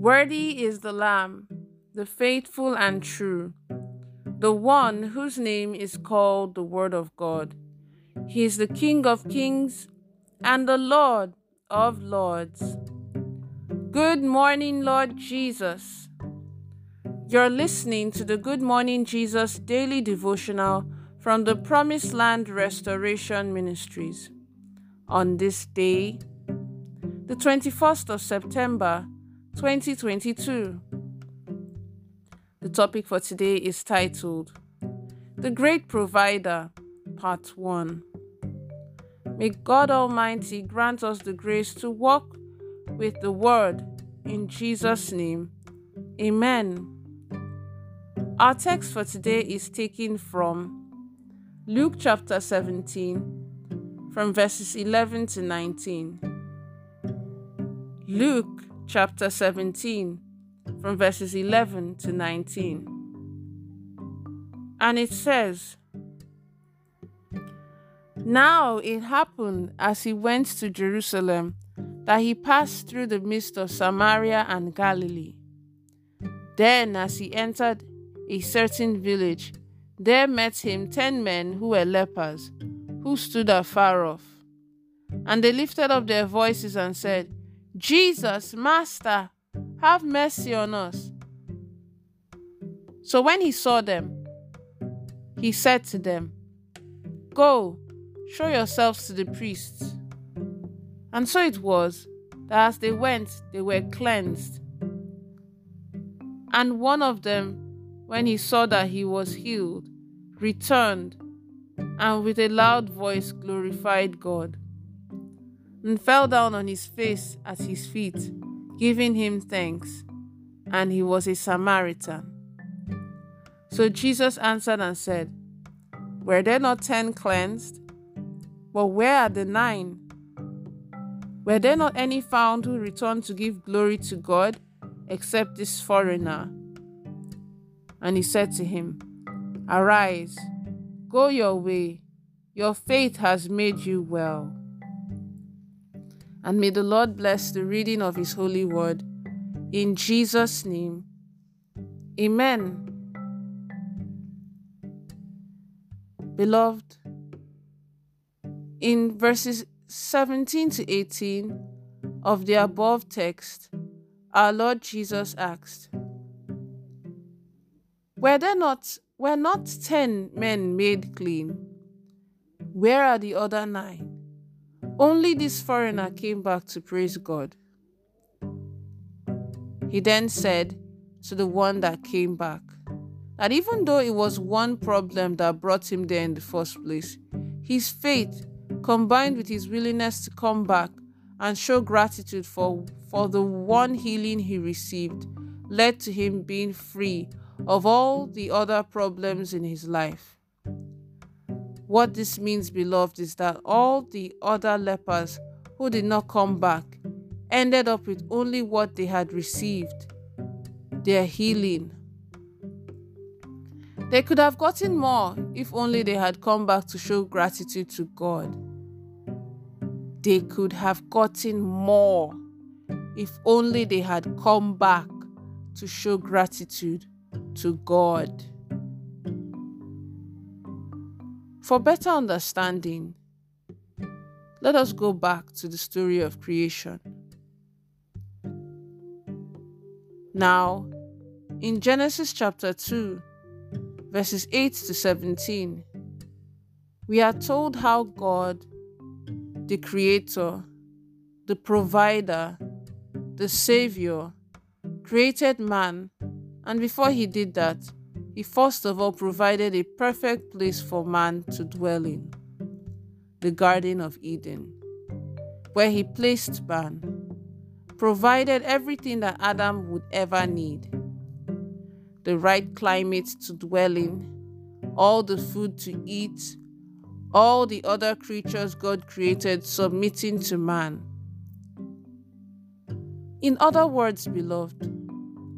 Worthy is the Lamb, the faithful and true, the one whose name is called the Word of God. He is the King of kings and the Lord of lords. Good morning, Lord Jesus. You're listening to the Good Morning Jesus daily devotional from the Promised Land Restoration Ministries. On this day, the 21st of September 2022. The topic for today is titled The Great Provider, Part 1. May God Almighty grant us the grace to walk with the Word in Jesus' name. Amen. Our text for today is taken from Luke chapter 17, from verses 11 to 19. Luke chapter 17, from verses 11 to 19. And it says, Now it happened as he went to Jerusalem that he passed through the midst of Samaria and Galilee. Then, as he entered a certain village, there met him ten men who were lepers, who stood afar off. And they lifted up their voices and said, Jesus, Master, have mercy on us. So when he saw them, he said to them, Go, show yourselves to the priests. And so it was that as they went, they were cleansed. And one of them, when he saw that he was healed, returned and with a loud voice glorified God and fell down on his face at his feet, giving him thanks. And he was a Samaritan. So Jesus answered and said, Were there not ten cleansed? But where are the nine? Were there not any found who returned to give glory to God, except this foreigner? And he said to him, Arise, go your way, your faith has made you well. And may the Lord bless the reading of His holy word. In Jesus' name, Amen. Beloved, in verses 17 to 18 of the above text, our Lord Jesus asked, Were there not were not ten men made clean? Where are the other nine? Only this foreigner came back to praise God. He then said to the one that came back that even though it was one problem that brought him there in the first place, his faith combined with his willingness to come back and show gratitude for, for the one healing he received led to him being free of all the other problems in his life. What this means, beloved, is that all the other lepers who did not come back ended up with only what they had received their healing. They could have gotten more if only they had come back to show gratitude to God. They could have gotten more if only they had come back to show gratitude to God. For better understanding, let us go back to the story of creation. Now, in Genesis chapter 2, verses 8 to 17, we are told how God, the Creator, the Provider, the Savior, created man, and before he did that, he first of all provided a perfect place for man to dwell in the Garden of Eden, where he placed man, provided everything that Adam would ever need the right climate to dwell in, all the food to eat, all the other creatures God created submitting to man. In other words, beloved,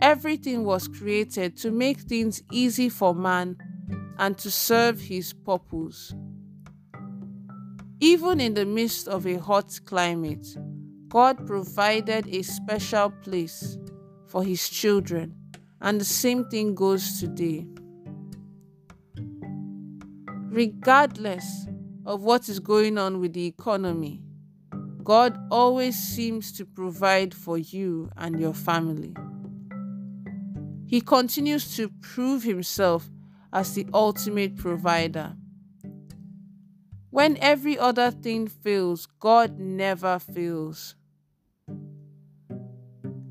Everything was created to make things easy for man and to serve his purpose. Even in the midst of a hot climate, God provided a special place for his children, and the same thing goes today. Regardless of what is going on with the economy, God always seems to provide for you and your family. He continues to prove himself as the ultimate provider. When every other thing fails, God never fails.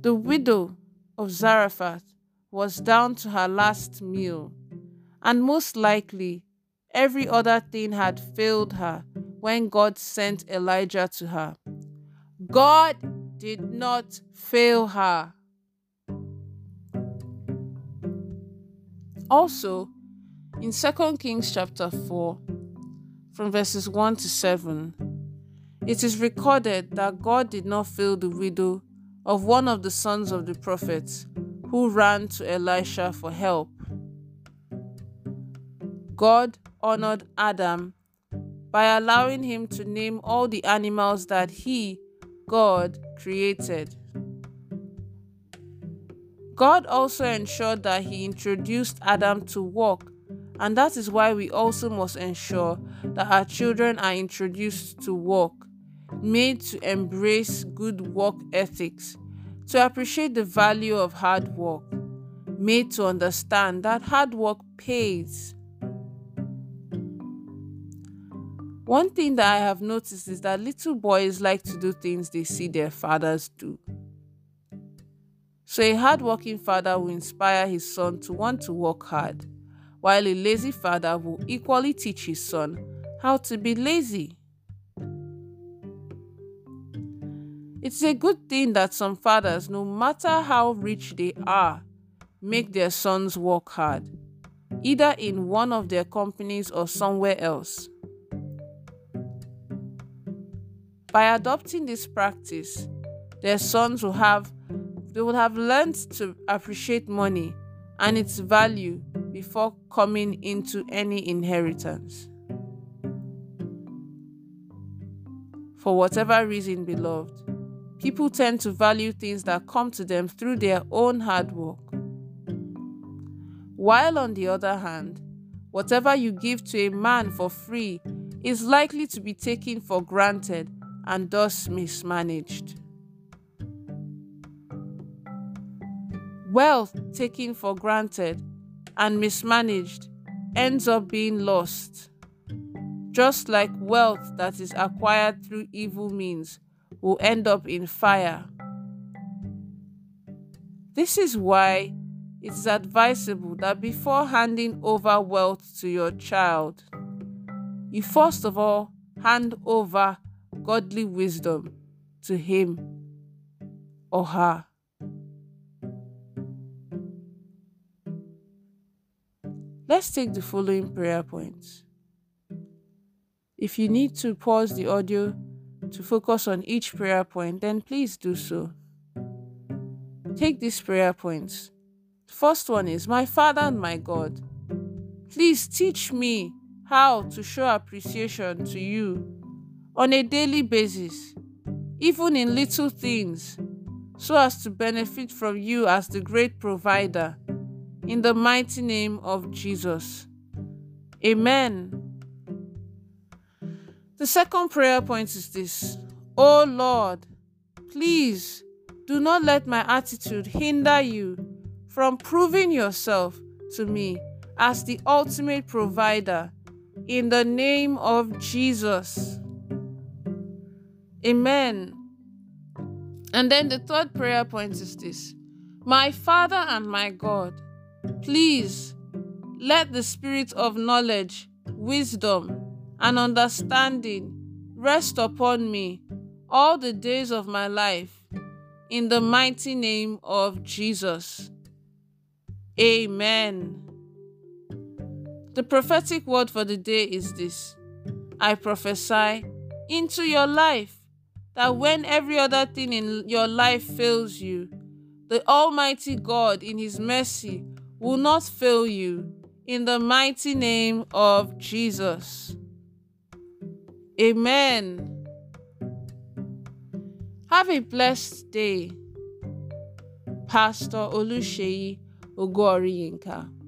The widow of Zarephath was down to her last meal, and most likely every other thing had failed her when God sent Elijah to her. God did not fail her. Also, in 2 Kings chapter 4, from verses 1 to 7, it is recorded that God did not fail the widow of one of the sons of the prophets who ran to Elisha for help. God honored Adam by allowing him to name all the animals that he, God, created. God also ensured that he introduced Adam to work, and that is why we also must ensure that our children are introduced to work, made to embrace good work ethics, to appreciate the value of hard work, made to understand that hard work pays One thing that I have noticed is that little boys like to do things they see their fathers do. So, a hardworking father will inspire his son to want to work hard, while a lazy father will equally teach his son how to be lazy. It's a good thing that some fathers, no matter how rich they are, make their sons work hard, either in one of their companies or somewhere else. By adopting this practice, their sons will have they will have learned to appreciate money and its value before coming into any inheritance. For whatever reason, beloved, people tend to value things that come to them through their own hard work. While on the other hand, whatever you give to a man for free is likely to be taken for granted and thus mismanaged. Wealth taken for granted and mismanaged ends up being lost, just like wealth that is acquired through evil means will end up in fire. This is why it is advisable that before handing over wealth to your child, you first of all hand over godly wisdom to him or her. Let's take the following prayer points. If you need to pause the audio to focus on each prayer point, then please do so. Take these prayer points. The first one is My Father and my God, please teach me how to show appreciation to you on a daily basis, even in little things, so as to benefit from you as the great provider. In the mighty name of Jesus. Amen. The second prayer point is this Oh Lord, please do not let my attitude hinder you from proving yourself to me as the ultimate provider. In the name of Jesus. Amen. And then the third prayer point is this My Father and my God, please let the spirit of knowledge, wisdom, and understanding rest upon me all the days of my life. In the mighty name of Jesus. Amen. The prophetic word for the day is this I prophesy into your life that when every other thing in your life fails you, the Almighty God, in His mercy, will not fail you. In the mighty name of Jesus. Amen. Have a blessed day. Pastor Olusheyi Ogoriyinka.